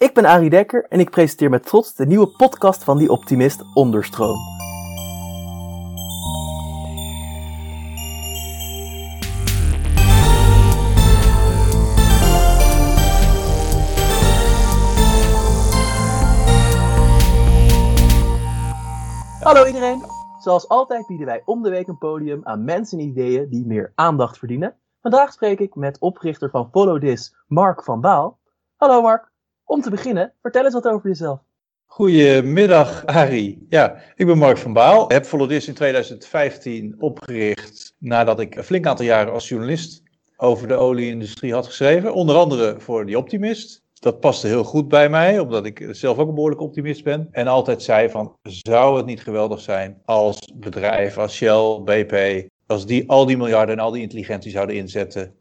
Ik ben Arie Dekker en ik presenteer met trots de nieuwe podcast van Die Optimist Onderstroom. Hallo iedereen! Zoals altijd bieden wij om de week een podium aan mensen en ideeën die meer aandacht verdienen. Vandaag spreek ik met oprichter van Follow This, Mark van Baal. Hallo Mark! Om te beginnen, vertel eens wat over jezelf. Goedemiddag, Arie. Ja, ik ben Mark van Baal. Heb Follow This in 2015 opgericht nadat ik een flink aantal jaren als journalist over de olieindustrie had geschreven. Onder andere voor The Optimist. Dat paste heel goed bij mij, omdat ik zelf ook een behoorlijk optimist ben. En altijd zei van, zou het niet geweldig zijn als bedrijven als Shell, BP, als die al die miljarden en al die intelligentie zouden inzetten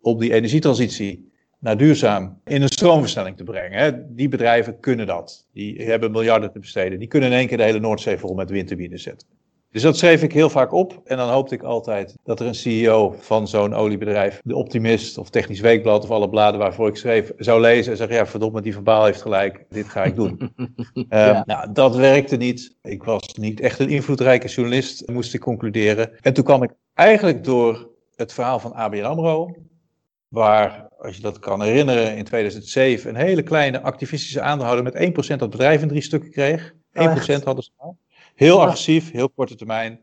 op die energietransitie naar duurzaam in een stroomversnelling te brengen. Hè. Die bedrijven kunnen dat. Die hebben miljarden te besteden. Die kunnen in één keer de hele Noordzee vol met windturbines zetten. Dus dat schreef ik heel vaak op. En dan hoopte ik altijd dat er een CEO van zo'n oliebedrijf, de Optimist of Technisch Weekblad of alle bladen waarvoor ik schreef, zou lezen en zeggen: Ja, verdomme, die verbaal heeft gelijk. Dit ga ik doen. ja. nou, dat werkte niet. Ik was niet echt een invloedrijke journalist, moest ik concluderen. En toen kwam ik eigenlijk door het verhaal van ABN Amro, waar als je dat kan herinneren, in 2007 een hele kleine activistische aandeelhouder met 1% dat bedrijf in drie stukken kreeg. 1% hadden ze nou. Heel agressief, heel korte termijn.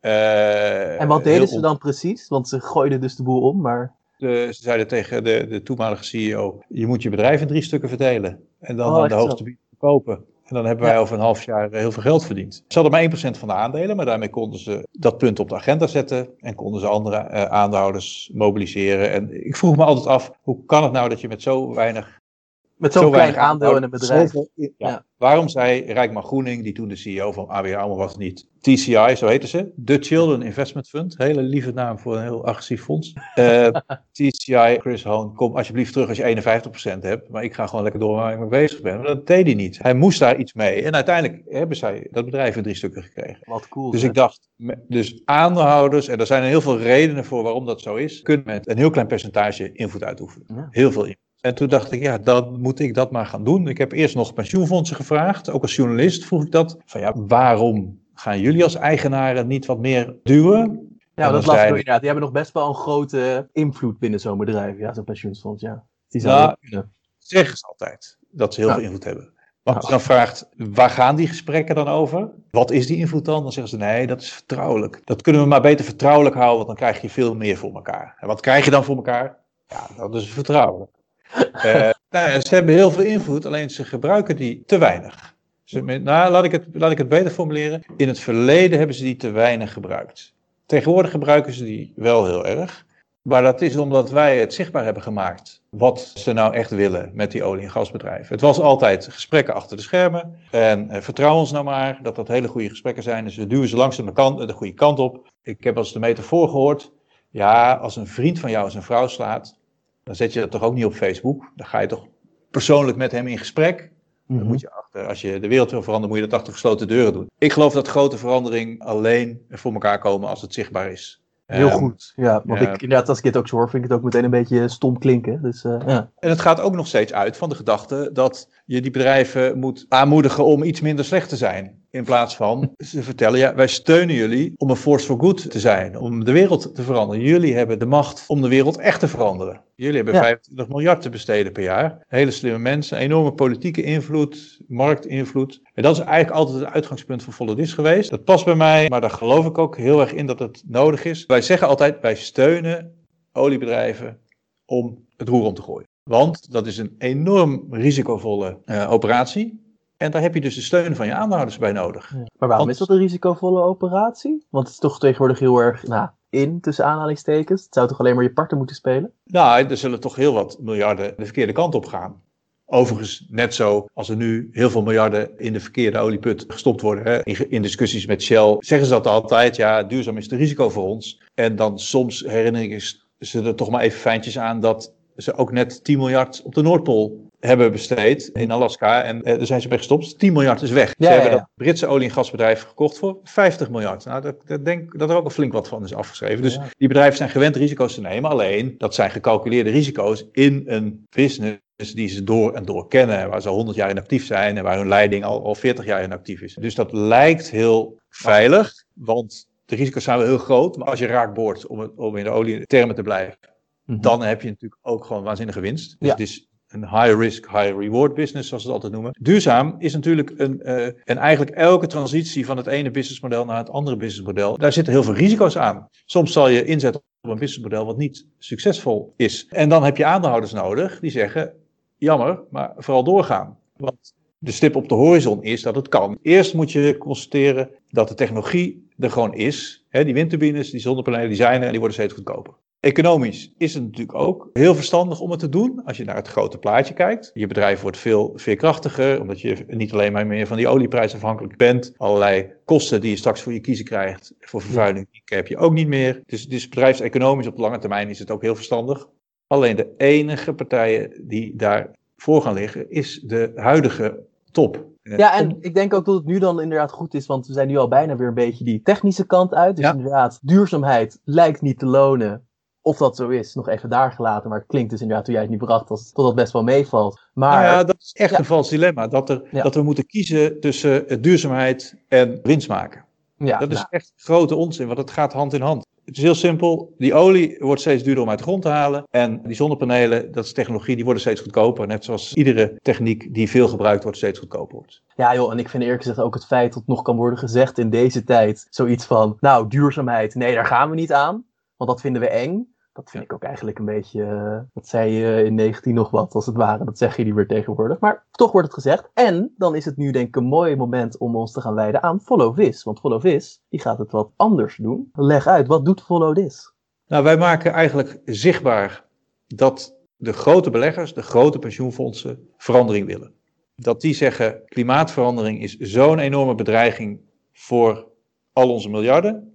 Uh, en wat deden ze dan precies? Want ze gooiden dus de boel om, maar... De, ze zeiden tegen de, de toenmalige CEO, je moet je bedrijf in drie stukken verdelen. En dan oh, aan de hoogste bied verkopen. En dan hebben wij over een half jaar heel veel geld verdiend. Ze hadden maar 1% van de aandelen, maar daarmee konden ze dat punt op de agenda zetten. En konden ze andere uh, aandeelhouders mobiliseren. En ik vroeg me altijd af, hoe kan het nou dat je met zo weinig met zo'n zo klein aandeel in een bedrijf. ja. Waarom zei Rijkman Groening, die toen de CEO van ABN AMRO was, niet TCI, zo heette ze, The Children Investment Fund, hele lieve naam voor een heel agressief fonds. Uh, eh, TCI, Chris Hoon, kom alsjeblieft terug als je 51% hebt, maar ik ga gewoon lekker door waar ik mee bezig ben. Maar dat deed hij niet. Hij moest daar iets mee. En uiteindelijk hebben zij dat bedrijf in drie stukken gekregen. Wat cool. Dus ik dacht, dus aandeelhouders, en er zijn heel veel redenen voor waarom dat zo is, kunnen met een heel klein percentage invloed uitoefenen. Heel veel invloed. En toen dacht ik, ja, dan moet ik dat maar gaan doen. Ik heb eerst nog pensioenfondsen gevraagd. Ook als journalist vroeg ik dat. Van ja, waarom gaan jullie als eigenaren niet wat meer duwen? Ja, dat lastig inderdaad. Die hebben nog best wel een grote invloed binnen zo'n bedrijf. Ja, zo'n pensioenfonds, ja. Die nou, zeggen ze altijd. Dat ze heel veel invloed hebben. Maar als je dan vraagt, waar gaan die gesprekken dan over? Wat is die invloed dan? Dan zeggen ze, nee, dat is vertrouwelijk. Dat kunnen we maar beter vertrouwelijk houden, want dan krijg je veel meer voor elkaar. En wat krijg je dan voor elkaar? Ja, dat is vertrouwelijk. Uh, nou, ze hebben heel veel invloed, alleen ze gebruiken die te weinig. nou, laat ik, het, laat ik het beter formuleren. In het verleden hebben ze die te weinig gebruikt. Tegenwoordig gebruiken ze die wel heel erg. Maar dat is omdat wij het zichtbaar hebben gemaakt wat ze nou echt willen met die olie- en gasbedrijven. Het was altijd gesprekken achter de schermen. En eh, vertrouw ons nou maar dat dat hele goede gesprekken zijn. Dus we duwen ze langzaam de, kant, de goede kant op. Ik heb als de metafoor gehoord. Ja, als een vriend van jou zijn vrouw slaat, dan zet je dat toch ook niet op Facebook. Dan ga je toch persoonlijk met hem in gesprek. Dan mhm. moet je achter, als je de wereld wil veranderen, moet je dat achter gesloten deuren doen. Ik geloof dat grote verandering alleen voor elkaar komen als het zichtbaar is. Heel um, goed. Ja, want ik, inderdaad, als ik dit ook zo hoor, vind ik het ook meteen een beetje stom klinken. Dus, uh, ja. En het gaat ook nog steeds uit van de gedachte dat je die bedrijven moet aanmoedigen om iets minder slecht te zijn. In plaats van ze vertellen, ja, wij steunen jullie om een force for good te zijn, om de wereld te veranderen. Jullie hebben de macht om de wereld echt te veranderen. Jullie hebben 25 miljard te besteden per jaar. Hele slimme mensen, enorme politieke invloed, marktinvloed. En dat is eigenlijk altijd het uitgangspunt van Follow This geweest. Dat past bij mij, maar daar geloof ik ook heel erg in dat het nodig is. Wij zeggen altijd, wij steunen oliebedrijven om het roer om te gooien. Want dat is een enorm risicovolle uh, operatie. En daar heb je dus de steun van je aandeelhouders bij nodig. Maar waarom is dat een risicovolle operatie? Want het is toch tegenwoordig heel erg nou, in, tussen aanhalingstekens. Het zou toch alleen maar je partner moeten spelen? Nou, er zullen toch heel wat miljarden de verkeerde kant op gaan. Overigens, net zo als er nu heel veel miljarden in de verkeerde olieput gestopt worden. Hè, in, in, discussies met Shell zeggen ze dat altijd. Ja, duurzaam is het risico voor ons. En dan soms herinner ik ze er toch maar even fijntjes aan dat ze ook net 10 miljard op de Noordpool hebben besteed in Alaska. En eh, daar zijn ze mee gestopt. 10 miljard is weg. ze hebben dat Britse olie- en gasbedrijf gekocht voor 50 miljard. Nou, dat, dat denk dat er ook al flink wat van is afgeschreven. Dus die bedrijven zijn gewend risico's te nemen. Alleen, dat zijn gecalculeerde risico's in een business die ze door en door kennen, waar ze al 100 jaar in actief zijn en waar hun leiding al, al 40 jaar in actief is. Dus dat lijkt heel veilig, want de risico's zijn wel heel groot. Maar als je raak boort, om, het, om in de olietermen te blijven, Mhm. dan heb je natuurlijk ook gewoon waanzinnige winst. Dus Ja. het is een high risk, high reward business, zoals ze het altijd noemen. Duurzaam is natuurlijk een, eh, en eigenlijk elke transitie van het ene businessmodel naar het andere businessmodel, daar zitten heel veel risico's aan. Soms zal je inzetten op een businessmodel wat niet succesvol is. En dan heb je aandeelhouders nodig die zeggen, jammer, maar vooral doorgaan. Want de stip op de horizon is dat het kan. Eerst moet je constateren dat de technologie er gewoon is. Die windturbines, die zonnepanelen, die zijn er en die worden steeds goedkoper. Economisch is het natuurlijk ook heel verstandig om het te doen. Als je naar het grote plaatje kijkt. Je bedrijf wordt veel veerkrachtiger, omdat je niet alleen maar meer van die olieprijs afhankelijk bent. Allerlei kosten die je straks voor je kiezen krijgt voor vervuiling, die heb je ook niet meer. Dus, dus bedrijfseconomisch op de lange termijn is het ook heel verstandig. Alleen de enige partijen die daar voor gaan liggen, is de huidige top. Ja, en ik denk ook dat het nu dan inderdaad goed is, want we zijn nu al bijna weer een beetje die technische kant uit. Dus Ja. inderdaad, duurzaamheid lijkt niet te lonen. Of dat zo is, nog even daar gelaten. Maar het klinkt dus inderdaad, toen jij het niet bracht, als, dat dat best wel meevalt. Maar Nou ja, dat is echt Ja. een vals dilemma. Dat, er, Ja. dat we moeten kiezen tussen duurzaamheid en winst maken. ja, Dat is nou, echt grote onzin, want het gaat hand in hand. Het is heel simpel. Die olie wordt steeds duurder om uit de grond te halen. En die zonnepanelen, dat is technologie, die worden steeds goedkoper. Net zoals iedere techniek die veel gebruikt wordt, steeds goedkoper wordt. ja joh, en ik vind eerlijk gezegd ook het feit dat nog kan worden gezegd in deze tijd. Zoiets van, nou, duurzaamheid, nee, daar gaan we niet aan. Want dat vinden we eng. Dat vind ik ook eigenlijk een beetje, eh, dat zei je in 19 nog wat, als het ware. Dat zeg je niet meer tegenwoordig. Maar toch wordt het gezegd. En dan is het nu denk ik een mooi moment om ons te gaan wijden aan Follow This. Want Follow This, die gaat het wat anders doen. Leg uit, wat doet Follow This? Nou, wij maken eigenlijk zichtbaar dat de grote beleggers, de grote pensioenfondsen, verandering willen. Dat die zeggen, klimaatverandering is zo'n enorme bedreiging voor al onze miljarden,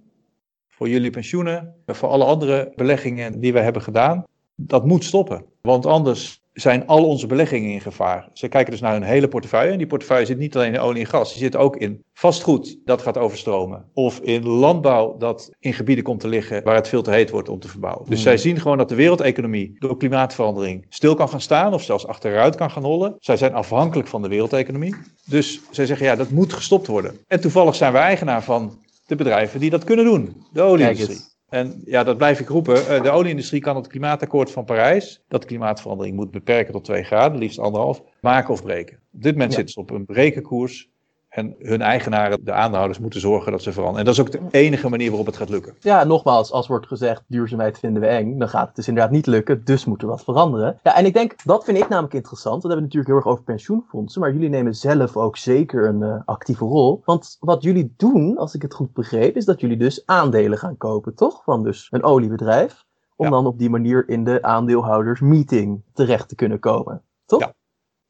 voor jullie pensioenen, voor alle andere beleggingen die we hebben gedaan. Dat moet stoppen, want anders zijn al onze beleggingen in gevaar. Ze kijken dus naar hun hele portefeuille. En die portefeuille zit niet alleen in olie en gas, die zit ook in vastgoed dat gaat overstromen. Of in landbouw dat in gebieden komt te liggen waar het veel te heet wordt om te verbouwen. Dus Hmm. zij zien gewoon dat de wereldeconomie door klimaatverandering stil kan gaan staan of zelfs achteruit kan gaan hollen. Zij zijn afhankelijk van de wereldeconomie. Dus zij zeggen ja, dat moet gestopt worden. En toevallig zijn we eigenaar van de bedrijven die dat kunnen doen. De olieindustrie. En ja, dat blijf ik roepen. Eh, De olieindustrie kan het klimaatakkoord van Parijs, dat klimaatverandering moet beperken tot 2 graden, liefst anderhalf, maken of breken. Op dit moment Ja. zitten ze op een brekenkoers. En hun eigenaren, de aandeelhouders, moeten zorgen dat ze veranderen. En dat is ook de enige manier waarop het gaat lukken. Ja, nogmaals, als wordt gezegd duurzaamheid vinden we eng, dan gaat het dus inderdaad niet lukken, dus moet er wat veranderen. Ja, en ik denk, dat vind ik namelijk interessant, want we hebben het natuurlijk heel erg over pensioenfondsen, maar jullie nemen zelf ook zeker een eh, actieve rol. Want wat jullie doen, als ik het goed begreep, is dat jullie dus aandelen gaan kopen, toch? Van dus een oliebedrijf, om Ja. dan op die manier in de aandeelhoudersmeeting terecht te kunnen komen, toch? Ja.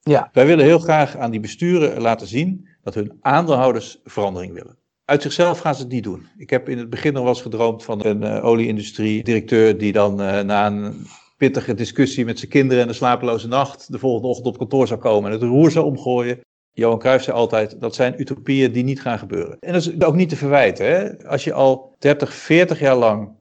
Ja, Wij willen heel graag aan die besturen laten zien dat hun aandeelhouders verandering willen. Uit zichzelf gaan ze het niet doen. Ik heb in het begin nog wel eens gedroomd van een eh, olieindustrie-directeur die dan eh, na een pittige discussie met zijn kinderen en een slapeloze nacht de volgende ochtend op kantoor zou komen en het roer zou omgooien. Johan Cruijff zei altijd, dat zijn utopieën die niet gaan gebeuren. En dat is ook niet te verwijten. Hè? Als je al 30, 40 jaar lang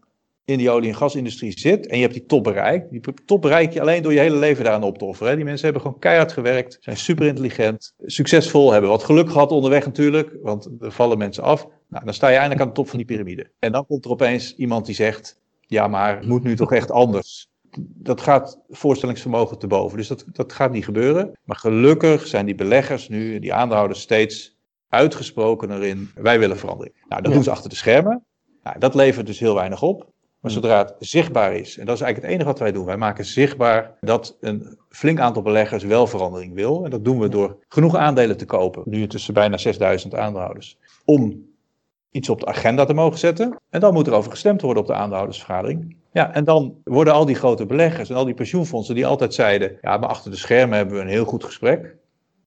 in die olie- en gasindustrie zit en je hebt die top bereikt. Die top bereik je alleen door je hele leven daaraan op te offeren. Hè. Die mensen hebben gewoon keihard gewerkt, zijn super intelligent, succesvol, hebben wat geluk gehad onderweg natuurlijk, want er vallen mensen af. Nou, dan sta je eindelijk aan de top van die piramide. En dan komt er opeens iemand die zegt, ja maar het moet nu toch echt anders. Dat gaat voorstellingsvermogen te boven, dus dat, dat gaat niet gebeuren. Maar gelukkig zijn die beleggers nu, die aandeelhouders steeds uitgesprokener in, wij willen verandering. Nou, dat Ja. doen ze achter de schermen. Nou, dat levert dus heel weinig op. Maar zodra het zichtbaar is, en dat is eigenlijk het enige wat wij doen, wij maken zichtbaar dat een flink aantal beleggers wel verandering wil. En dat doen we door genoeg aandelen te kopen, nu tussen bijna 6000 aandeelhouders, om iets op de agenda te mogen zetten. En dan moet er over gestemd worden op de aandeelhoudersvergadering. Ja, en dan worden al die grote beleggers en al die pensioenfondsen die altijd zeiden, ja, maar achter de schermen hebben we een heel goed gesprek,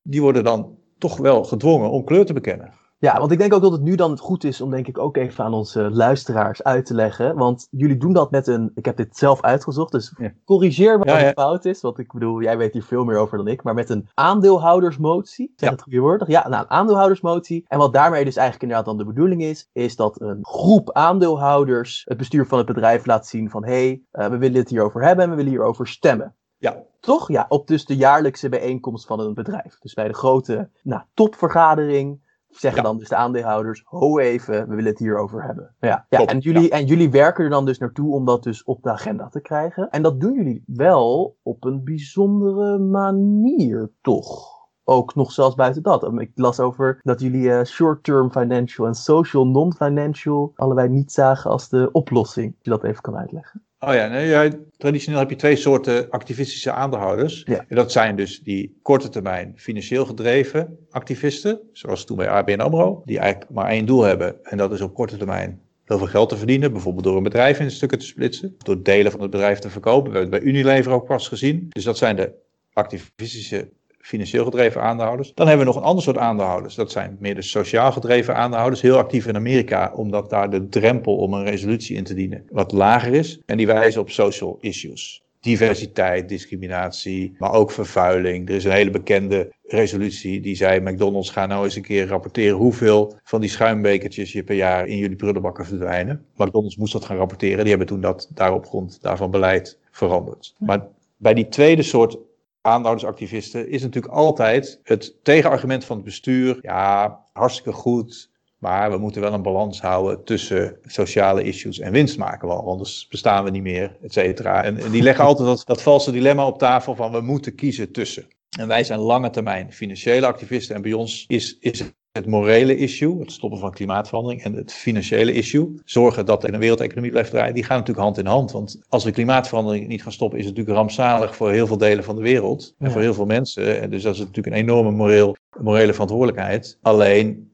die worden dan toch wel gedwongen om kleur te bekennen. Ja, want ik denk ook dat het nu dan goed is om denk ik ook even aan onze luisteraars uit te leggen. Want jullie doen dat met een, ik heb dit zelf uitgezocht, dus Ja. corrigeer me Ja, als ja. het fout is. Want ik bedoel, jij weet hier veel meer over dan ik. Maar met een aandeelhoudersmotie, zeg Ja. het goede woord? Ja, nou, een aandeelhoudersmotie. En wat daarmee dus eigenlijk inderdaad dan de bedoeling is, is dat een groep aandeelhouders het bestuur van het bedrijf laat zien van hé, hey, eh, we willen het hierover hebben en we willen hierover stemmen. Ja, toch? Ja, op dus de jaarlijkse bijeenkomst van een bedrijf. Dus bij de grote nou, topvergadering zeggen dan dus de aandeelhouders, ho even, we willen het hierover hebben. Ja, ja, en, jullie, en jullie werken er dan dus naartoe om dat dus op de agenda te krijgen. En dat doen jullie wel op een bijzondere manier, toch? Ook nog zelfs buiten dat. Ik las over dat jullie uh, short-term financial en social non-financial allebei niet zagen als de oplossing. Als je dat even kan uitleggen. Oh ja, nee, ja, traditioneel heb je twee soorten activistische aandeelhouders. Ja. En dat zijn dus die korte termijn financieel gedreven activisten, zoals toen bij ABN AMRO, die eigenlijk maar één doel hebben. En dat is op korte termijn heel veel geld te verdienen, bijvoorbeeld door een bedrijf in stukken te splitsen, door delen van het bedrijf te verkopen. We hebben het bij Unilever ook pas gezien. Dus dat zijn de activistische financieel gedreven aandeelhouders. Dan hebben we nog een ander soort aandeelhouders. Dat zijn meer de sociaal gedreven aandeelhouders. Heel actief in Amerika, omdat daar de drempel om een resolutie in te dienen wat lager is. En die wijzen op social issues. Diversiteit, discriminatie, maar ook vervuiling. Er is een hele bekende resolutie die zei: McDonald's, ga nou eens een keer rapporteren hoeveel van die schuimbekertjes je per jaar in jullie prullenbakken verdwijnen. McDonald's moest dat gaan rapporteren. Die hebben toen dat daarop grond daarvan beleid veranderd. Maar bij die tweede soort aandeelhoudersactivisten is natuurlijk altijd het tegenargument van het bestuur. Ja, hartstikke goed, maar we moeten wel een balans houden tussen sociale issues en winst maken. Want anders bestaan we niet meer, et cetera. En, en, die leggen altijd dat, dat valse dilemma op tafel van we moeten kiezen tussen. En wij zijn lange termijn financiële activisten. En bij ons is, is het morele issue, het stoppen van klimaatverandering, en het financiële issue, zorgen dat er een wereldeconomie blijft draaien, die gaan natuurlijk hand in hand. Want als we klimaatverandering niet gaan stoppen, is het natuurlijk rampzalig voor heel veel delen van de wereld en voor heel veel mensen. En dus dat is natuurlijk een enorme moreel, morele verantwoordelijkheid. Alleen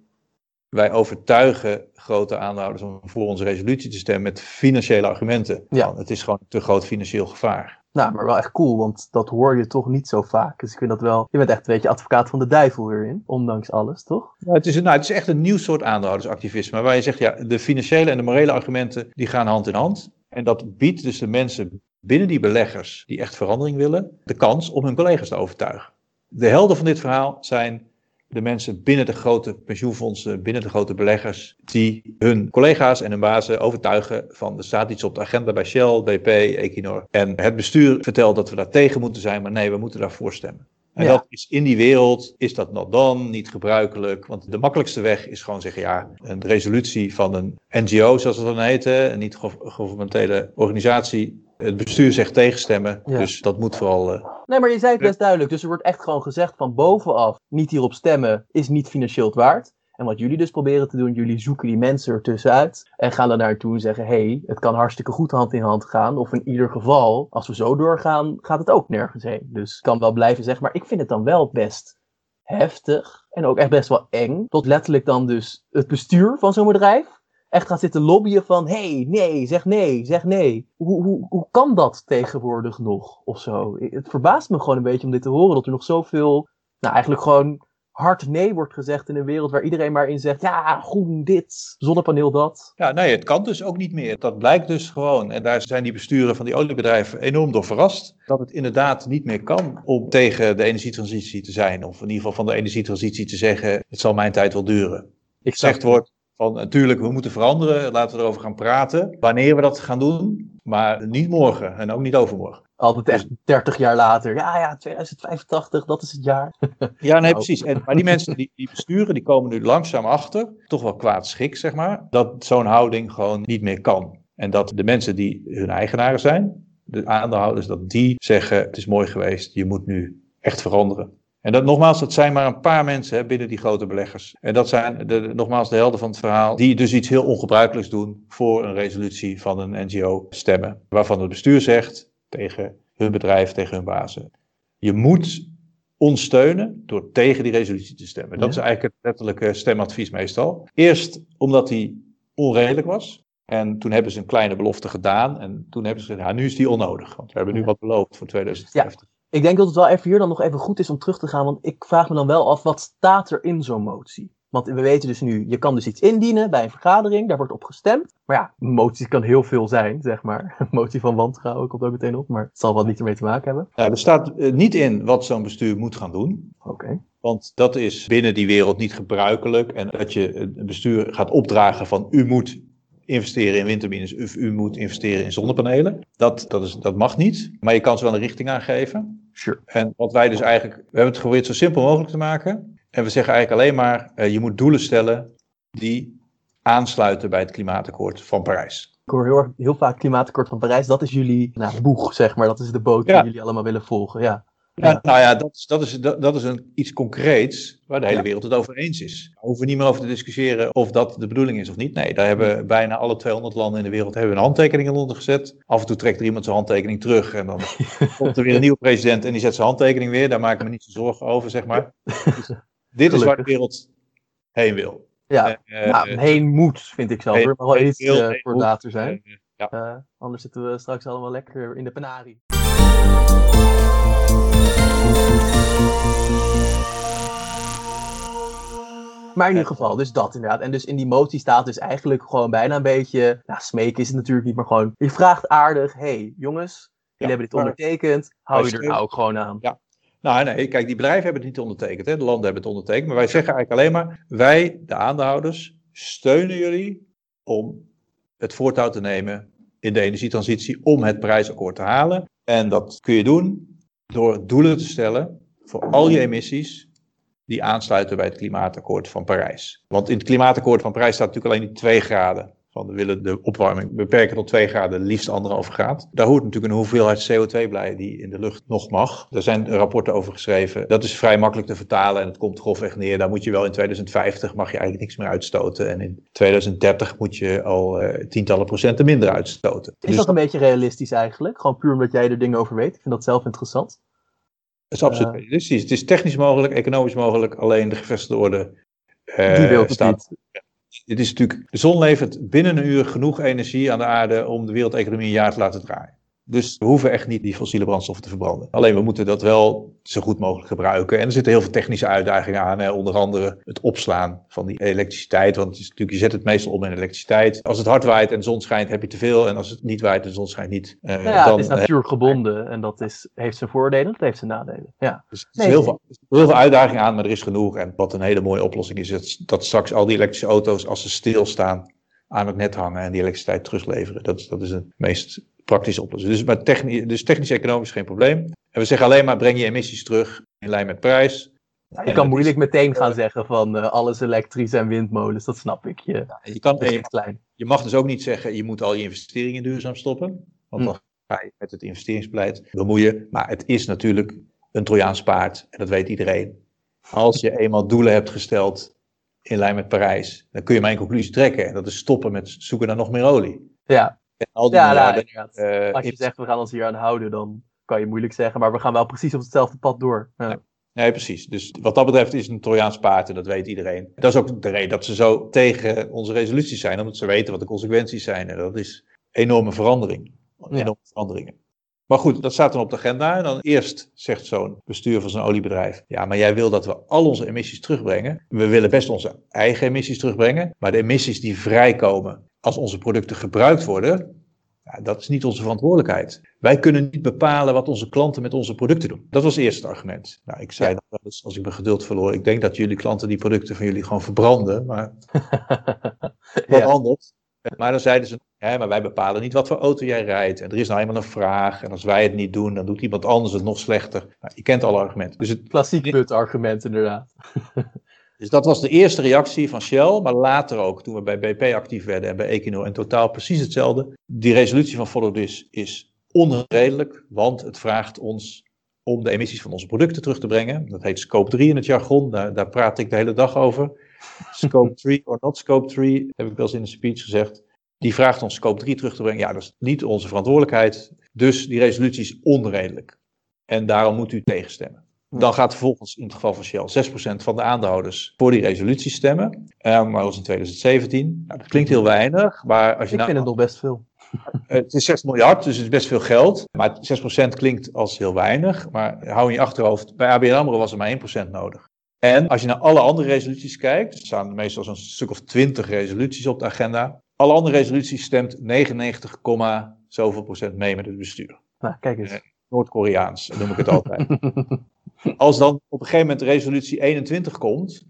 wij overtuigen grote aandeelhouders om voor onze resolutie te stemmen met financiële argumenten. Ja. het is gewoon een te groot financieel gevaar. Nou, maar wel echt cool, want dat hoor je toch niet zo vaak. Dus ik vind dat wel. Je bent echt een beetje advocaat van de duivel hierin, ondanks alles, toch? Het, is, nou, het is echt een nieuw soort aandeelhoudersactivisme. Waar je zegt, ja, de financiële en de morele argumenten die gaan hand in hand. En dat biedt dus de mensen binnen die beleggers die echt verandering willen, de kans om hun collega's te overtuigen. De helden van dit verhaal zijn de mensen binnen de grote pensioenfondsen, binnen de grote beleggers, die hun collega's en hun bazen overtuigen van er staat iets op de agenda bij Shell, BP, Equinor. En het bestuur vertelt dat we daar tegen moeten zijn, maar nee, we moeten daarvoor stemmen. En dat is in die wereld, is dat not dan, niet gebruikelijk. Want de makkelijkste weg is gewoon zeggen, ja, een resolutie van een NGO, zoals het dan heet, een niet-governementele organisatie, het bestuur zegt tegenstemmen, dus dat moet vooral... Uh... Nee, maar je zei het best duidelijk. Dus er wordt echt gewoon gezegd van bovenaf, niet hierop stemmen is niet financieel waard. En wat jullie dus proberen te doen, jullie zoeken die mensen ertussen uit en gaan er naartoe en zeggen, hé, hey, het kan hartstikke goed hand in hand gaan. Of in ieder geval, als we zo doorgaan, gaat het ook nergens heen. Dus ik kan wel blijven zeggen, maar ik vind het dan wel best heftig en ook echt best wel eng. Tot letterlijk dan dus het bestuur van zo'n bedrijf echt gaat zitten lobbyen van, hey, nee, zeg nee, zeg nee. Hoe, hoe, hoe kan dat tegenwoordig nog, of zo? Het verbaast me gewoon een beetje om dit te horen, dat er nog zoveel, nou eigenlijk gewoon hard nee wordt gezegd in een wereld waar iedereen maar in zegt, ja, groen dit, zonnepaneel dat. Ja, nee, het kan dus ook niet meer. Dat blijkt dus gewoon, en daar zijn die besturen van die oliebedrijven enorm door verrast, dat het inderdaad niet meer kan om tegen de energietransitie te zijn, of in ieder geval van de energietransitie te zeggen, het zal mijn tijd wel duren. Ik Gezegd wordt, van natuurlijk, we moeten veranderen, laten we erover gaan praten. Wanneer we dat gaan doen, maar niet morgen en ook niet overmorgen. Altijd echt 30 jaar later. Ja, ja, 2085, dat is het jaar. ja, nee, precies. En, maar die mensen die, die besturen, die komen nu langzaam achter, toch wel kwaad schik, zeg maar, dat zo'n houding gewoon niet meer kan. En dat de mensen die hun eigenaren zijn, de aandeelhouders, dat die zeggen, het is mooi geweest, je moet nu echt veranderen. En dat, nogmaals, dat zijn maar een paar mensen hè, binnen die grote beleggers. En dat zijn de, nogmaals de helden van het verhaal, die dus iets heel ongebruikelijks doen voor een resolutie van een NGO stemmen. Waarvan het bestuur zegt tegen hun bedrijf, tegen hun bazen. Je moet ons steunen door tegen die resolutie te stemmen. Dat is eigenlijk het letterlijke stemadvies meestal. Eerst omdat die onredelijk was. En toen hebben ze een kleine belofte gedaan. En toen hebben ze gezegd, nu is die onnodig. Want we hebben nu wat beloofd voor 2050. Ik denk dat het wel even hier dan nog even goed is om terug te gaan, want ik vraag me dan wel af, wat staat er in zo'n motie? Want we weten dus nu, je kan dus iets indienen bij een vergadering, daar wordt op gestemd. Maar ja, een motie kan heel veel zijn, zeg maar. Een motie van wantrouwen komt ook meteen op, maar het zal wel niet ermee te maken hebben. Ja, er staat eh, niet in wat zo'n bestuur moet gaan doen. Oké. Want dat is binnen die wereld niet gebruikelijk. En dat je het bestuur gaat opdragen van u moet investeren in windturbines of u moet investeren in zonnepanelen. Dat, dat, is, dat mag niet, maar je kan ze wel een richting aangeven. Sure. En wat wij dus eigenlijk, we hebben het geprobeerd zo simpel mogelijk te maken. En we zeggen eigenlijk alleen maar, uh, je moet doelen stellen die aansluiten bij het klimaatakkoord van Parijs. Ik hoor heel, heel vaak klimaatakkoord van Parijs, dat is jullie nou, boeg, zeg maar. Dat is de boot ja. die jullie allemaal willen volgen, ja. Ja, nou ja, dat is, dat is, dat, is een, iets concreets waar de hele wereld het over eens is. We hoeven niet meer over te discussiëren of dat de bedoeling is of niet. Nee, daar hebben bijna alle 200 landen in de wereld hebben een handtekening onder gezet. Af en toe trekt er iemand zijn handtekening terug en dan komt er weer een nieuwe president en die zet zijn handtekening weer. Daar maken we niet zo zorgen over, zeg maar. Dus dit is waar de wereld heen wil. Ja, uh, nou, heen moet, vind ik zelf. Er mag wel iets uh, voor later zijn. Ja. Uh, anders zitten we straks allemaal lekker in de penarie. Maar in ieder geval, dus dat inderdaad. En dus in die motie staat dus eigenlijk gewoon bijna een beetje. Nou, smeken is het natuurlijk niet, maar gewoon. Je vraagt aardig: hey, jongens, jullie hebben dit ondertekend. Hou je er nou ook gewoon aan? Ja. Nou, nee, kijk, die bedrijven hebben het niet ondertekend. Hè? De landen hebben het ondertekend. Maar wij zeggen eigenlijk alleen maar: wij, de aandeelhouders, steunen jullie om het voortouw te nemen in de energietransitie om het prijsakkoord te halen. En dat kun je doen door doelen te stellen voor al je emissies die aansluiten bij het klimaatakkoord van Parijs. Want in het klimaatakkoord van Parijs staat natuurlijk alleen die 2 graden. Van we willen de opwarming beperken tot 2 graden, liefst anderhalve graad. Daar hoort natuurlijk een hoeveelheid CO2 bij die in de lucht nog mag. Daar zijn rapporten over geschreven. Dat is vrij makkelijk te vertalen en het komt grofweg neer. Daar moet je wel in 2050 mag je eigenlijk niks meer uitstoten. En in 2030 moet je al uh, tientallen procenten minder uitstoten. Is dus dat een beetje realistisch eigenlijk? Gewoon puur omdat jij er dingen over weet? Ik vind dat zelf interessant. Het is absoluut uh, realistisch. Het is technisch mogelijk, economisch mogelijk. Alleen de gevestigde orde uh, die wil het staat. Niet. Dit is natuurlijk, de zon levert binnen een uur genoeg energie aan de aarde om de wereldeconomie een jaar te laten draaien. Dus we hoeven echt niet die fossiele brandstoffen te verbranden. Alleen we moeten dat wel zo goed mogelijk gebruiken. En er zitten heel veel technische uitdagingen aan. Hè. Onder andere het opslaan van die elektriciteit. Want het is natuurlijk, je zet het meestal om in elektriciteit. Als het hard waait en de zon schijnt, heb je te veel. En als het niet waait en de zon schijnt niet. Uh, ja, dan, het is natuurgebonden. En dat is, heeft zijn voordelen, het heeft zijn nadelen. Ja. Dus er nee, heel, veel, heel veel uitdagingen aan, maar er is genoeg. En wat een hele mooie oplossing is, dat, dat straks al die elektrische auto's, als ze stilstaan, aan het net hangen en die elektriciteit terugleveren. Dat, dat is het meest praktische oplossing. Dus, maar technisch, dus technisch-economisch geen probleem. En we zeggen alleen maar breng je emissies terug in lijn met prijs. Ja, je kan moeilijk meteen gaan zeggen van uh, alles elektrisch en windmolens, dat snap ik. Je, ja, je, kan, je, klein. je mag dus ook niet zeggen je moet al je investeringen duurzaam stoppen. Want hm. dan ga je met het investeringsbeleid bemoeien. Maar het is natuurlijk een Trojaans paard en dat weet iedereen. Als je eenmaal doelen hebt gesteld in lijn met Parijs, dan kun je maar één conclusie trekken. En dat is stoppen met zoeken naar nog meer olie. Ja, al die ja, nou, uh, Als je zegt we gaan ons hier aan houden, dan kan je moeilijk zeggen, maar we gaan wel precies op hetzelfde pad door. Ja. Nee, precies. Dus wat dat betreft is het een Trojaans paard en dat weet iedereen. Dat is ook de reden dat ze zo tegen onze resoluties zijn, omdat ze weten wat de consequenties zijn. En dat is enorme verandering. Enorme veranderingen. Maar goed, dat staat dan op de agenda. En dan eerst zegt zo'n bestuur van zo'n oliebedrijf: Ja, maar jij wil dat we al onze emissies terugbrengen. We willen best onze eigen emissies terugbrengen. Maar de emissies die vrijkomen als onze producten gebruikt worden, ja, dat is niet onze verantwoordelijkheid. Wij kunnen niet bepalen wat onze klanten met onze producten doen. Dat was eerst het argument. Nou, ik zei ja. eens, als ik mijn geduld verloor, ik denk dat jullie klanten die producten van jullie gewoon verbranden, maar wat ja. anders. Maar dan zeiden ze, hè, maar wij bepalen niet wat voor auto jij rijdt. En er is nou eenmaal een vraag. En als wij het niet doen, dan doet iemand anders het nog slechter. Nou, je kent alle argumenten. Dus het... Klassiek put-argument, inderdaad. Dus dat was de eerste reactie van Shell, maar later ook, toen we bij BP actief werden en bij Equinor in totaal precies hetzelfde. Die resolutie van Follow This is onredelijk, want het vraagt ons om de emissies van onze producten terug te brengen. Dat heet scope 3 in het jargon, daar, daar praat ik de hele dag over. Scope 3 or not scope 3, heb ik wel eens in een speech gezegd. Die vraagt ons scope 3 terug te brengen. Ja, dat is niet onze verantwoordelijkheid. Dus die resolutie is onredelijk. En daarom moet u tegenstemmen. Dan gaat vervolgens in het geval van Shell 6% van de aandeelhouders voor die resolutie stemmen. Uh, maar dat was in 2017. Nou, dat klinkt heel weinig, maar als je Ik nou, vind het nog best veel. Het is 6 miljard, dus het is best veel geld. Maar 6% klinkt als heel weinig. Maar hou in je achterhoofd, bij ABN AMRO was er maar 1% nodig. En als je naar alle andere resoluties kijkt, er staan meestal zo'n stuk of 20 resoluties op de agenda. Alle andere resoluties stemt 99, zoveel procent mee met het bestuur. Nou, kijk eens. Noord-Koreaans, noem ik het altijd. Als dan op een gegeven moment resolutie 21 komt,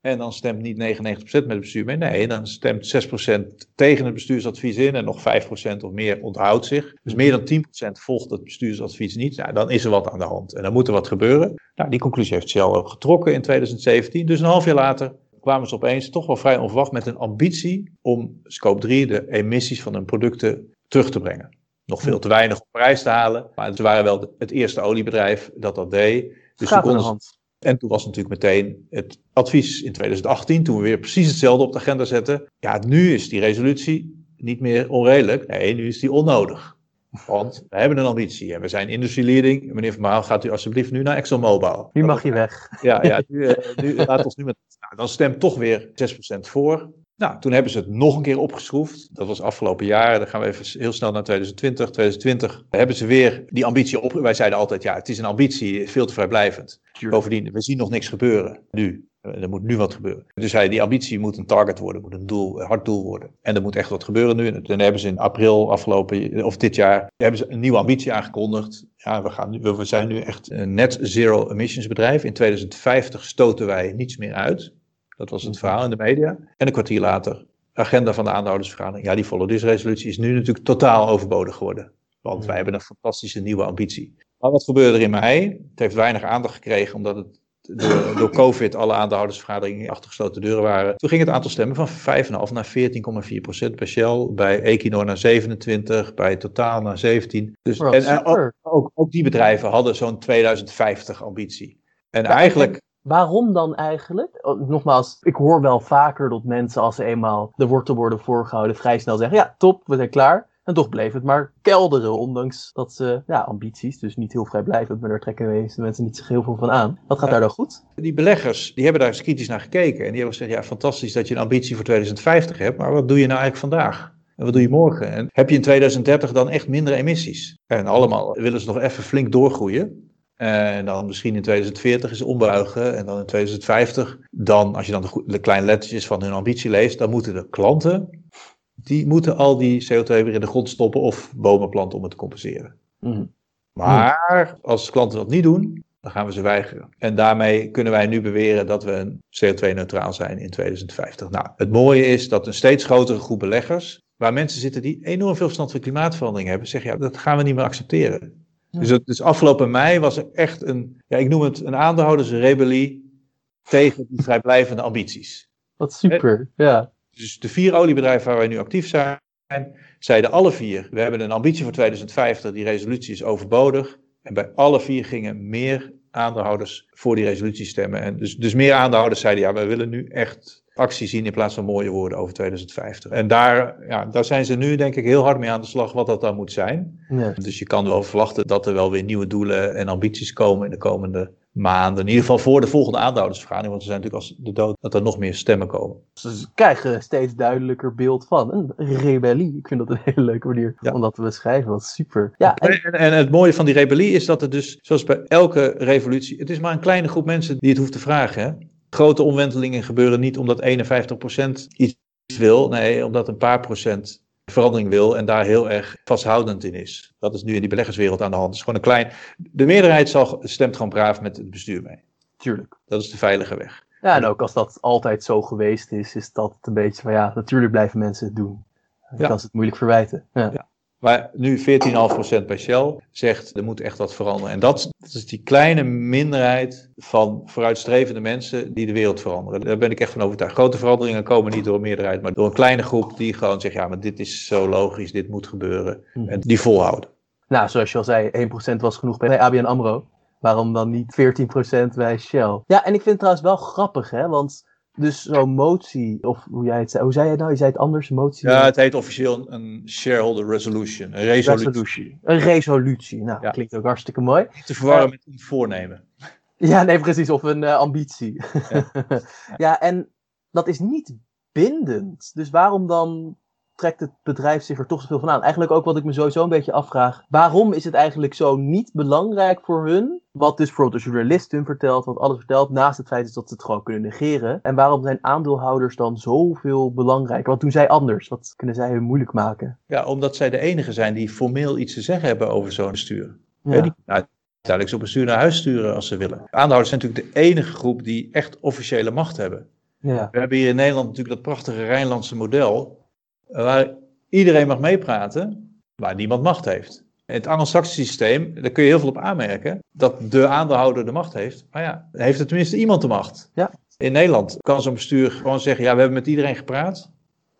En dan stemt niet 99% met het bestuur mee. Nee, dan stemt 6% tegen het bestuursadvies in en nog 5% of meer onthoudt zich. Dus meer dan 10% volgt het bestuursadvies niet. Nou, dan is er wat aan de hand en dan moet er wat gebeuren. Nou, die conclusie heeft Shell ook getrokken in 2017. Dus een half jaar later kwamen ze opeens toch wel vrij onverwacht met een ambitie om scope 3, de emissies van hun producten, terug te brengen. Nog veel te weinig om prijs te halen, maar ze waren wel het eerste oliebedrijf dat dat deed. Dus Gaat konden hand. En toen was natuurlijk meteen het advies in 2018, toen we weer precies hetzelfde op de agenda zetten. Ja, nu is die resolutie niet meer onredelijk. Nee, nu is die onnodig. Want we hebben een ambitie en we zijn industrieleading. Meneer Van Maal, gaat u alsjeblieft nu naar ExxonMobil. Nu mag je weg. Ja, ja nu, eh, nu, laat ons nu met... Nou, dan stemt toch weer 6% voor. Nou, toen hebben ze het nog een keer opgeschroefd. Dat was afgelopen jaar. Dan gaan we even heel snel naar 2020. 2020 hebben ze weer die ambitie op. Wij zeiden altijd, ja, het is een ambitie, veel te vrijblijvend. Bovendien, we zien nog niks gebeuren nu. Er moet nu wat gebeuren. Dus hij, die ambitie moet een target worden, moet een doel, een hard doel worden. En er moet echt wat gebeuren nu. En dan hebben ze in april afgelopen, of dit jaar, hebben ze een nieuwe ambitie aangekondigd. Ja, we, gaan nu, we zijn nu echt een net zero emissions bedrijf. In 2050 stoten wij niets meer uit. Dat was het verhaal in de media. En een kwartier later, agenda van de aandeelhoudersvergadering. Ja, die follow this resolutie is nu natuurlijk totaal overbodig geworden. Want wij hebben een fantastische nieuwe ambitie. Maar wat gebeurde er in mei? Het heeft weinig aandacht gekregen omdat het door, door COVID alle aandeelhoudersvergaderingen achter gesloten deuren waren. Toen ging het aantal stemmen van 5,5 naar 14,4 procent bij Shell, bij Equinor naar 27, bij Totaal naar 17. Dus, en, en ook, ook, ook, die bedrijven hadden zo'n 2050 ambitie. En eigenlijk Waarom dan eigenlijk? Oh, nogmaals, ik hoor wel vaker dat mensen als ze eenmaal de wortel worden voorgehouden vrij snel zeggen, ja top, we zijn klaar. En toch bleef het maar kelderen, ondanks dat ze, ja, ambities, dus niet heel vrijblijvend, maar daar trekken de meeste mensen niet zich heel veel van aan. Wat gaat daar dan goed? Die beleggers, die hebben daar eens kritisch naar gekeken. En die hebben gezegd, ja, fantastisch dat je een ambitie voor 2050 hebt, maar wat doe je nou eigenlijk vandaag? En wat doe je morgen? En heb je in 2030 dan echt minder emissies? En allemaal willen ze nog even flink doorgroeien. En dan misschien in 2040 is ombuigen. En dan in 2050, dan, als je dan de, de kleine lettertjes van hun ambitie leest, dan moeten de klanten, die moeten al die CO2 weer in de grond stoppen of bomen planten om het te compenseren. Mhm. Maar als klanten dat niet doen, dan gaan we ze weigeren. En daarmee kunnen wij nu beweren dat we CO2-neutraal zijn in 2050. Nou, het mooie is dat een steeds grotere groep beleggers, waar mensen zitten die enorm veel verstand van klimaatverandering hebben, zeggen ja, dat gaan we niet meer accepteren. Dus, het, dus afgelopen mei was er echt een, ja, ik noem het een aandeelhoudersrebellie tegen die vrijblijvende ambities. Wat super, ja. Dus de vier oliebedrijven waar wij nu actief zijn, zeiden alle vier, we hebben een ambitie voor 2050, die resolutie is overbodig. En bij alle vier gingen meer aandeelhouders voor die resolutie stemmen. En dus, dus meer aandeelhouders zeiden, ja, wij willen nu echt actie zien in plaats van mooie woorden over 2050. En daar, ja, daar zijn ze nu denk ik heel hard mee aan de slag wat dat dan moet zijn. Ja. Dus je kan wel verwachten dat er wel weer nieuwe doelen en ambities komen in de komende maanden. In ieder geval voor de volgende aandeelhoudersvergadering. Want er zijn natuurlijk als de dood dat er nog meer stemmen komen. Dus ze krijgen steeds duidelijker beeld van een rebellie. Ik vind dat een hele leuke manier om dat te beschrijven. Wat super. Ja, en... En, en... het mooie van die rebellie is dat het dus, zoals bij elke revolutie, het is maar een kleine groep mensen die het hoeft te vragen. Hè? Grote omwentelingen gebeuren niet omdat 51% iets wil, nee, omdat een paar procent verandering wil en daar heel erg vasthoudend in is. Dat is nu in die beleggerswereld aan de hand. Het is gewoon een klein. De meerderheid zal, stemt gewoon braaf met het bestuur mee. Tuurlijk. Dat is de veilige weg. Ja, en ook als dat altijd zo geweest is, is dat een beetje van ja, natuurlijk blijven mensen het doen. Dan ja. kan ze het moeilijk verwijten. Ja. ja. Maar nu 14,5% bij Shell zegt er moet echt wat veranderen. En dat, dat, is die kleine minderheid van vooruitstrevende mensen die de wereld veranderen. Daar ben ik echt van overtuigd. Grote veranderingen komen niet door een meerderheid, maar door een kleine groep die gewoon zegt: ja, maar dit is zo logisch, dit moet gebeuren. Mhm. En die volhouden. Nou, zoals je al zei, 1% was genoeg bij ABN Amro. Waarom dan niet 14% bij Shell? Ja, en ik vind het trouwens wel grappig, hè? Want dus zo'n motie, of hoe jij het zei, hoe zei je het nou? Je zei het anders, motie? Ja, het heet officieel een shareholder resolution, een resolutie. Een resolutie, nou, klinkt ook hartstikke mooi. Niet te verwarren uh, met een voornemen. Ja, nee, precies, of een uh, ambitie. Ja. ja, en dat is niet bindend. Dus waarom dan trekt het bedrijf zich er toch zoveel van aan? Eigenlijk ook wat ik me sowieso een beetje afvraag. Waarom is het eigenlijk zo niet belangrijk voor hun? Wat dus bijvoorbeeld de journalist hun vertelt, wat alles vertelt, naast het feit is dat ze het gewoon kunnen negeren. En waarom zijn aandeelhouders dan zoveel belangrijker? Wat doen zij anders? Wat kunnen zij hun moeilijk maken? Ja, omdat zij de enige zijn die formeel iets te zeggen hebben over zo'n bestuur. Ja. Die, nou, uiteindelijk zo'n bestuur naar huis sturen als ze willen. Aandeelhouders zijn natuurlijk de enige groep die echt officiële macht hebben. Ja. We hebben hier in Nederland natuurlijk dat prachtige Rijnlandse model, waar iedereen mag meepraten, maar niemand macht heeft. In het Anglo-Saxische systeem, daar kun je heel veel op aanmerken, dat de aandeelhouder de macht heeft. Maar ja, heeft er tenminste iemand de macht. Ja. In Nederland kan zo'n bestuur gewoon zeggen, ja, we hebben met iedereen gepraat.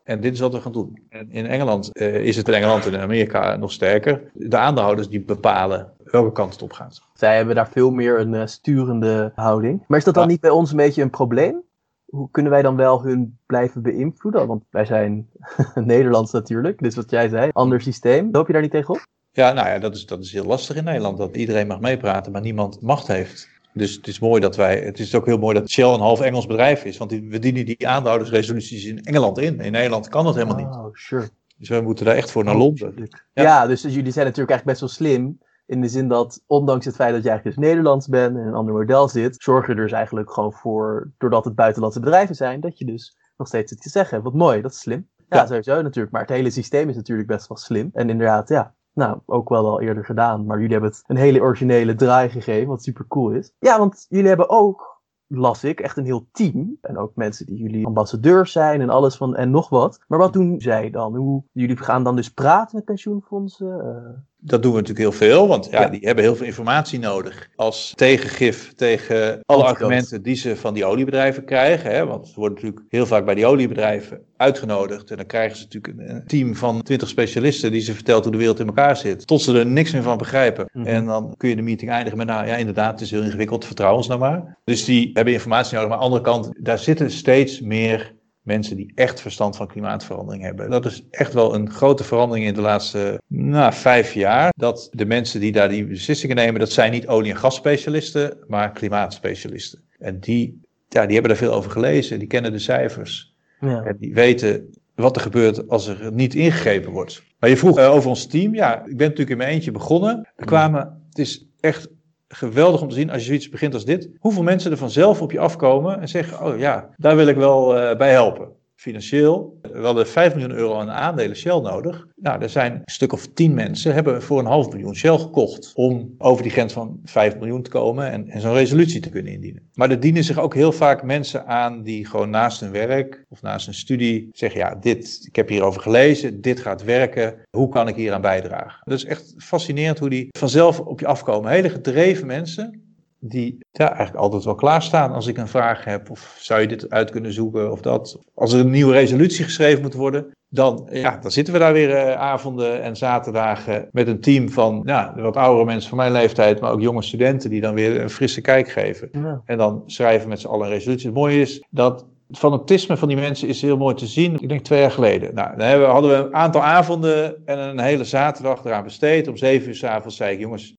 En dit is wat we gaan doen. En in Engeland eh, is het in Engeland en in Amerika nog sterker. De aandeelhouders die bepalen welke kant het op gaat. Zij hebben daar veel meer een eh, sturende houding. Maar is dat dan Ja. niet bij ons een beetje een probleem? Hoe kunnen wij dan wel hun blijven beïnvloeden? Want wij zijn Nederlands natuurlijk, dus wat jij zei, ander systeem. Loop je daar niet tegenop? Ja, nou ja, dat is, dat is heel lastig in Nederland. Dat iedereen mag meepraten, maar niemand macht heeft. Dus het is mooi dat wij. Het is ook heel mooi dat Shell een half Engels bedrijf is. Want die, we dienen die aandeelhoudersresoluties in Engeland in. In Nederland kan dat helemaal niet. Oh, sure. Dus wij moeten daar echt voor naar Londen. Ja. Ja. dus jullie zijn natuurlijk eigenlijk best wel slim. In de zin dat, ondanks het feit dat je eigenlijk dus Nederlands bent en een ander model zit, zorg je er dus eigenlijk gewoon voor, doordat het buitenlandse bedrijven zijn, dat je dus nog steeds het te zeggen hebt. Wat mooi, dat is slim. Ja, Ja. sowieso natuurlijk. Maar het hele systeem is natuurlijk best wel slim. En inderdaad, ja, nou, ook wel al eerder gedaan. Maar jullie hebben het een hele originele draai gegeven, wat super cool is. Ja, want jullie hebben ook, las ik, echt een heel team. En ook mensen die jullie ambassadeurs zijn en alles van en nog wat. Maar wat doen zij dan? Hoe, jullie gaan dan dus praten met pensioenfondsen? Eh, Dat doen we natuurlijk heel veel, want ja, Ja. die hebben heel veel informatie nodig. Als tegengif tegen alle argumenten die ze van die oliebedrijven krijgen. Hè, want ze worden natuurlijk heel vaak bij die oliebedrijven uitgenodigd. En dan krijgen ze natuurlijk een, team van 20 specialisten die ze vertelt hoe de wereld in elkaar zit. Tot ze er niks meer van begrijpen. Mhm. En dan kun je de meeting eindigen met, nou ja, inderdaad, het is heel ingewikkeld, vertrouw ons nou maar. Dus die hebben informatie nodig. Maar aan de andere kant, daar zitten steeds meer mensen die echt verstand van klimaatverandering hebben. Dat is echt wel een grote verandering in de laatste nou, vijf jaar. Dat de mensen die daar die beslissingen nemen, dat zijn niet olie- en gasspecialisten, maar klimaatspecialisten. En die, ja, die hebben daar veel over gelezen, die kennen de cijfers. ja. En die weten wat er gebeurt als er niet ingegrepen wordt. Maar je vroeg eh, over ons team. Ja, ik ben natuurlijk in mijn eentje begonnen. Er kwamen, het is echt geweldig om te zien als je zoiets begint als dit. Hoeveel mensen er vanzelf op je afkomen en zeggen, oh ja, daar wil ik wel eh, bij helpen. Financieel. We hadden 5 miljoen euro aan aandelen Shell nodig. Nou, er zijn een stuk of 10 mensen hebben voor een half miljoen Shell gekocht. Om over die grens van 5 miljoen te komen en, en zo'n resolutie te kunnen indienen. Maar er dienen zich ook heel vaak mensen aan die gewoon naast hun werk of naast hun studie zeggen: Ja, dit, ik heb hierover gelezen, dit gaat werken. Hoe kan ik hier aan bijdragen? Dat is echt fascinerend hoe die vanzelf op je afkomen. Hele gedreven mensen die ja, eigenlijk altijd wel klaarstaan als ik een vraag heb. Of zou je dit uit kunnen zoeken of dat. Als er een nieuwe resolutie geschreven moet worden, dan, ja, dan zitten we daar weer eh, avonden en zaterdagen met een team van ja, wat oudere mensen van mijn leeftijd, maar ook jonge studenten die dan weer een frisse kijk geven. Ja. En dan schrijven we met z'n allen een resolutie. Het mooie is dat het fanatisme van die mensen is heel mooi te zien. Ik denk twee jaar geleden. Nou, dan hadden we een aantal avonden en een hele zaterdag eraan besteed. Om zeven uur s'avonds zei ik, jongens,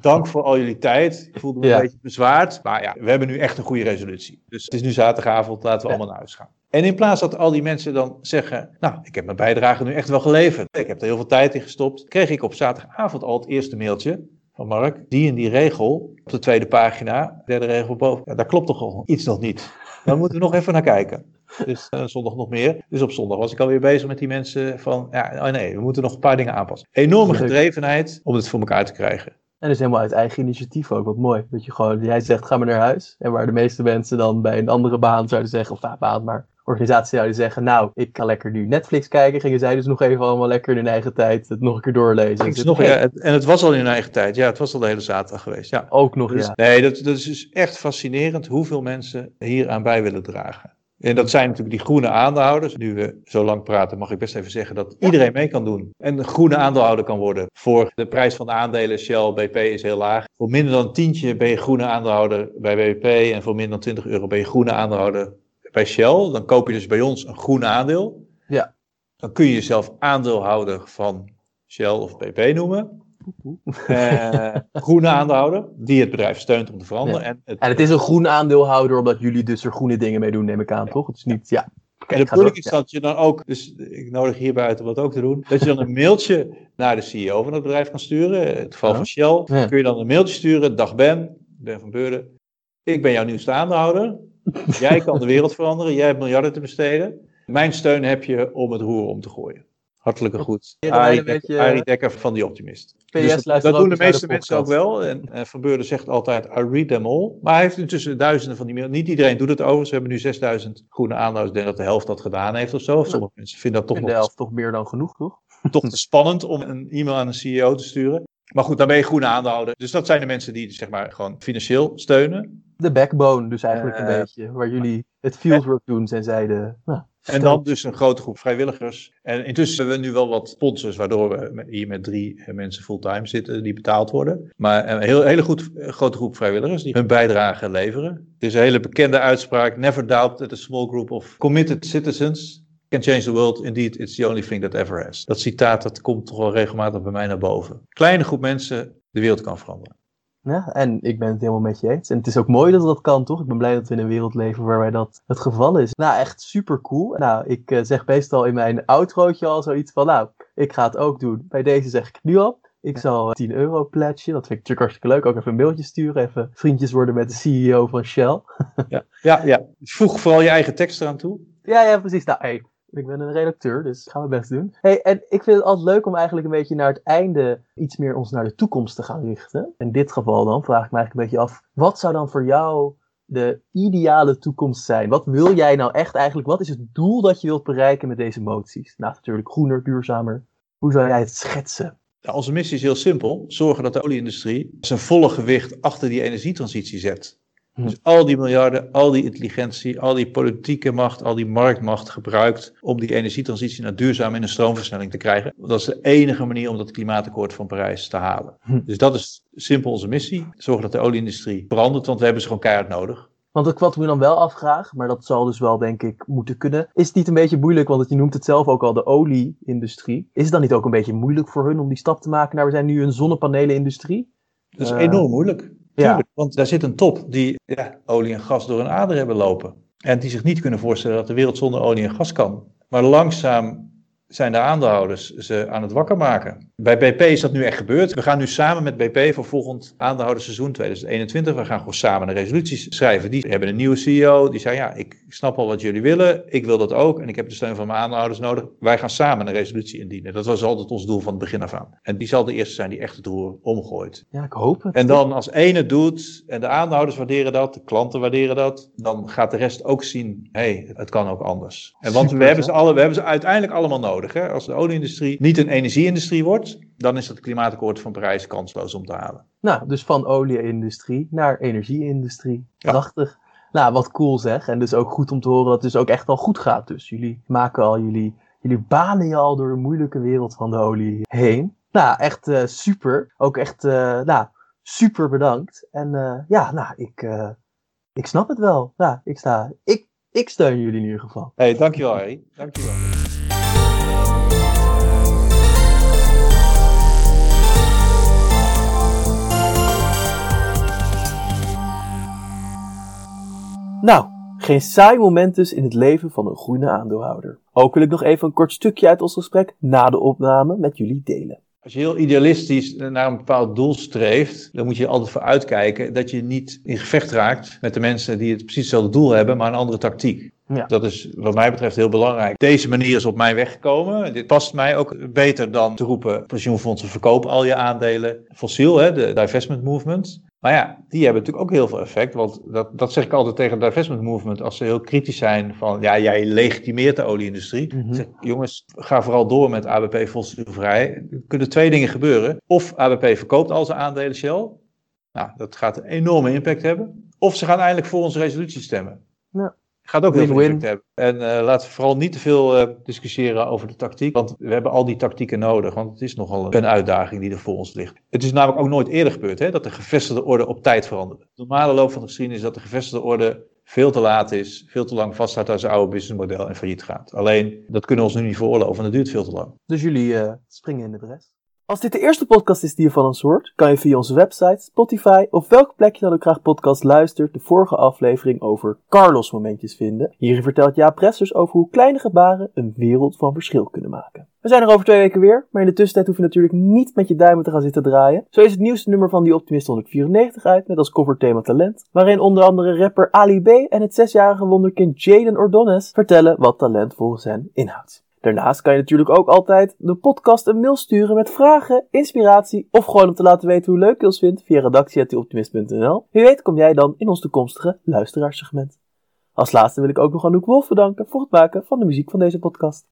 dank voor al jullie tijd. Ik voelde me Ja. een beetje bezwaard. Maar ja, we hebben nu echt een goede resolutie. Dus het is nu zaterdagavond, laten we Ja. allemaal naar huis gaan. En in plaats dat al die mensen dan zeggen, nou, ik heb mijn bijdrage nu echt wel geleverd. Ik heb er heel veel tijd in gestopt. Kreeg ik op zaterdagavond al het eerste mailtje van Mark. Die en die regel op de tweede pagina, derde regel boven. Ja, daar klopt toch al iets nog niet. Dan moeten we nog even naar kijken. Dus eh, zondag nog meer. Dus op zondag was ik alweer bezig met die mensen van, ja, oh nee, we moeten nog een paar dingen aanpassen. Enorme gedrevenheid om het voor elkaar te krijgen. En dus helemaal uit eigen initiatief ook, wat mooi. Dat je gewoon, jij zegt, ga maar naar huis. En waar de meeste mensen dan bij een andere baan zouden zeggen, of nou, baan, maar organisatie zouden zeggen, nou, ik ga lekker nu Netflix kijken. Gingen zij dus nog even allemaal lekker in hun eigen tijd het nog een keer doorlezen. Ik Dus het- nog, ja, het- en het was al in hun eigen tijd. Ja, het was al de hele zaterdag geweest. Ja. Ook nog, Dus, ja. Nee, dat, dat is dus echt fascinerend hoeveel mensen hier aan bij willen dragen. En dat zijn natuurlijk die groene aandeelhouders. Nu we zo lang praten, mag ik best even zeggen dat iedereen mee kan doen. En een groene aandeelhouder kan worden. Voor de prijs van de aandelen Shell, BP is heel laag. Voor minder dan een tientje ben je groene aandeelhouder bij BP. En voor minder dan 20 euro ben je groene aandeelhouder bij Shell. Dan koop je dus bij ons een groene aandeel. Ja. Dan kun je jezelf aandeelhouder van Shell of BP noemen. Eh, groene aandeelhouder, die het bedrijf steunt om te veranderen. En, het, En het is een groen aandeelhouder, omdat jullie dus er groene dingen mee doen, neem ik aan, toch? Het is niet, ja. En de ga bedoeling is dat je dan ook, dus ik nodig hierbij uit om dat ook te doen, dat je dan een mailtje naar de CEO van het bedrijf kan sturen. In het geval van Shell kun je dan een mailtje sturen. Dag Ben, Ben van Beurden. Ik ben jouw nieuwste aandeelhouder. Jij kan de wereld veranderen. Jij hebt miljarden te besteden. Mijn steun heb je om het roer om te gooien. Hartelijke groet. Arie een Dekker, beetje- Arie Dekker van die Optimist. PS Dus dat, doen de eens naar meeste de mensen ook wel. En eh, Van Beurden zegt altijd, I read them all. Maar hij heeft intussen duizenden van die mails. Niet iedereen doet het overigens. We hebben nu 6000 groene aanhouders. Ik denk dat de helft dat gedaan heeft of zo. Sommige mensen vinden dat toch de nog helft toch meer dan genoeg, toch? toch te spannend om een e-mail aan een CEO te sturen. Maar goed, dan ben je groene aandeelhouder. Dus dat zijn de mensen die zeg maar gewoon financieel steunen. De backbone, dus eigenlijk een Eh, beetje. Waar jullie het fieldwork doen, zijn zij de... Nou, En dan dus een grote groep vrijwilligers. En intussen hebben we nu wel wat sponsors, waardoor we hier met drie mensen fulltime zitten die betaald worden. Maar een heel, hele goed, grote groep vrijwilligers die hun bijdrage leveren. Het is een hele bekende uitspraak: Never doubt that a small group of committed citizens can change the world. Indeed, it's the only thing that ever has. Dat citaat dat komt toch wel regelmatig bij mij naar boven. Kleine groep mensen de wereld kan veranderen. Ja, en ik ben het helemaal met je eens. En het is ook mooi dat dat kan, toch? Ik ben blij dat we in een wereld leven waarbij dat het geval is. Nou, echt super cool. Nou, ik eh, zeg meestal in mijn outrootje al zoiets van, nou, ik ga het ook doen. Bij deze zeg ik nu al. Ik zal eh, 10 euro pledgen. Dat vind ik natuurlijk hartstikke leuk. Ook even een mailtje sturen. Even vriendjes worden met de CEO van Shell. Ja, ja, ja. Voeg vooral je eigen tekst eraan toe. Ja, ja, precies. Nou, hey, ik ben een redacteur, dus ik ga mijn best doen. Hey, en ik vind het altijd leuk om eigenlijk een beetje naar het einde iets meer ons naar de toekomst te gaan richten. In dit geval dan vraag ik me eigenlijk een beetje af, wat zou dan voor jou de ideale toekomst zijn? Wat wil jij nou echt eigenlijk? Wat is het doel dat je wilt bereiken met deze moties? Nou, natuurlijk groener, duurzamer. Hoe zou jij het schetsen? Onze missie is heel simpel. Zorgen dat de olieindustrie zijn volle gewicht achter die energietransitie zet. Hm. Dus al die miljarden, al die intelligentie, al die politieke macht, al die marktmacht gebruikt om die energietransitie naar duurzaam en een stroomversnelling te krijgen. Dat is de enige manier om dat klimaatakkoord van Parijs te halen. Hm. Dus dat is simpel onze missie. Zorgen dat de olieindustrie verandert, want we hebben ze gewoon keihard nodig. Want ik wat ik me dan wel afvraag, maar dat zal dus wel denk ik moeten kunnen. Is het niet een beetje moeilijk, want je noemt het zelf ook al de olieindustrie. Is het dan niet ook een beetje moeilijk voor hun om die stap te maken naar we zijn nu een zonnepanelenindustrie? Dat is Eh, enorm moeilijk. Ja. Want daar zit een top die ja, olie en gas door hun ader hebben lopen. En die zich niet kunnen voorstellen dat de wereld zonder olie en gas kan. Maar langzaam zijn de aandeelhouders ze aan het wakker maken. Bij BP is dat nu echt gebeurd. We gaan nu samen met BP voor volgend aandeelhouderseizoen 2021. We gaan gewoon samen een resolutie schrijven. Die hebben een nieuwe CEO. Die zei, ja, ik snap al wat jullie willen. Ik wil dat ook. En ik heb de steun van mijn aandeelhouders nodig. Wij gaan samen een resolutie indienen. Dat was altijd ons doel van het begin af aan. En die zal de eerste zijn die echt het roer omgooit. Ja, ik hoop het. En dan als één het doet en de aandeelhouders waarderen dat, de klanten waarderen dat, dan gaat de rest ook zien, hé, hey, het kan ook anders. En want Super, we hebben, ze alle, we hebben ze uiteindelijk allemaal nodig. Hè? Als de olieindustrie niet een energieindustrie wordt, dan is het klimaatakkoord van Parijs kansloos om te halen. Nou, dus van olieindustrie naar energieindustrie. Ja. Prachtig. Nou, wat cool zeg. En dus ook goed om te horen dat het dus ook echt al goed gaat. Dus jullie maken al jullie, jullie banen je al door de moeilijke wereld van de olie heen. Nou, echt eh, super. Ook echt, eh, nou, super bedankt. En eh, ja, nou, ik, ik snap het wel. Ja, ik sta, ik, ik steun jullie in ieder geval. Hey, dankjewel Harry. Dankjewel. Nou, geen saai moment dus in het leven van een groene aandeelhouder. Ook wil ik nog even een kort stukje uit ons gesprek na de opname met jullie delen. Als je heel idealistisch naar een bepaald doel streeft, dan moet je er altijd voor uitkijken dat je niet in gevecht raakt met de mensen die het precies hetzelfde doel hebben, maar een andere tactiek. Ja. Dat is wat mij betreft heel belangrijk. Deze manier is op mij weg gekomen. Dit past mij ook beter dan te roepen, pensioenfondsen verkopen al je aandelen fossiel, hè, de divestment movement. Maar ja, die hebben natuurlijk ook heel veel effect. Want dat, dat zeg ik altijd tegen de divestment movement. Als ze heel kritisch zijn van, ja, jij legitimeert de olieindustrie. Mhm. Zeg, jongens, ga vooral door met ABP fossielvrij. Er kunnen twee dingen gebeuren. Of ABP verkoopt al zijn aandelen Shell. Nou, dat gaat een enorme impact hebben. Of ze gaan eindelijk voor onze resolutie stemmen. Gaat ook Win-win. hebben. En eh, laten we vooral niet te veel eh, discussiëren over de tactiek. Want we hebben al die tactieken nodig. Want het is nogal een uitdaging die er voor ons ligt. Het is namelijk ook nooit eerder gebeurd hè, dat de gevestigde orde op tijd veranderde. De normale loop van de geschiedenis is dat de gevestigde orde veel te laat is, veel te lang vasthoudt aan zijn oude businessmodel en failliet gaat. Alleen, dat kunnen we ons nu niet veroorloven, want het duurt veel te lang. Dus jullie eh, springen in de bres. Als dit de eerste podcast is die je van ons hoort, kan je via onze website, Spotify of welk plekje dan ook graag podcast luistert de vorige aflevering over Carlos momentjes vinden. Hierin vertelt Jaap Pressers over hoe kleine gebaren een wereld van verschil kunnen maken. We zijn er over twee weken weer, maar in de tussentijd hoef je natuurlijk niet met je duimen te gaan zitten draaien. Zo is het nieuwste nummer van Die Optimist 194 uit, met als coverthema talent, waarin onder andere rapper Ali B en het zesjarige wonderkind Jaden Ordonez vertellen wat talent volgens hen inhoudt. Daarnaast kan je natuurlijk ook altijd de podcast een mail sturen met vragen, inspiratie of gewoon om te laten weten hoe leuk je ons vindt via redactie.optimist.nl. Wie weet kom jij dan in ons toekomstige luisteraarssegment. Als laatste wil ik ook nog Anouk Wolf bedanken voor het maken van de muziek van deze podcast.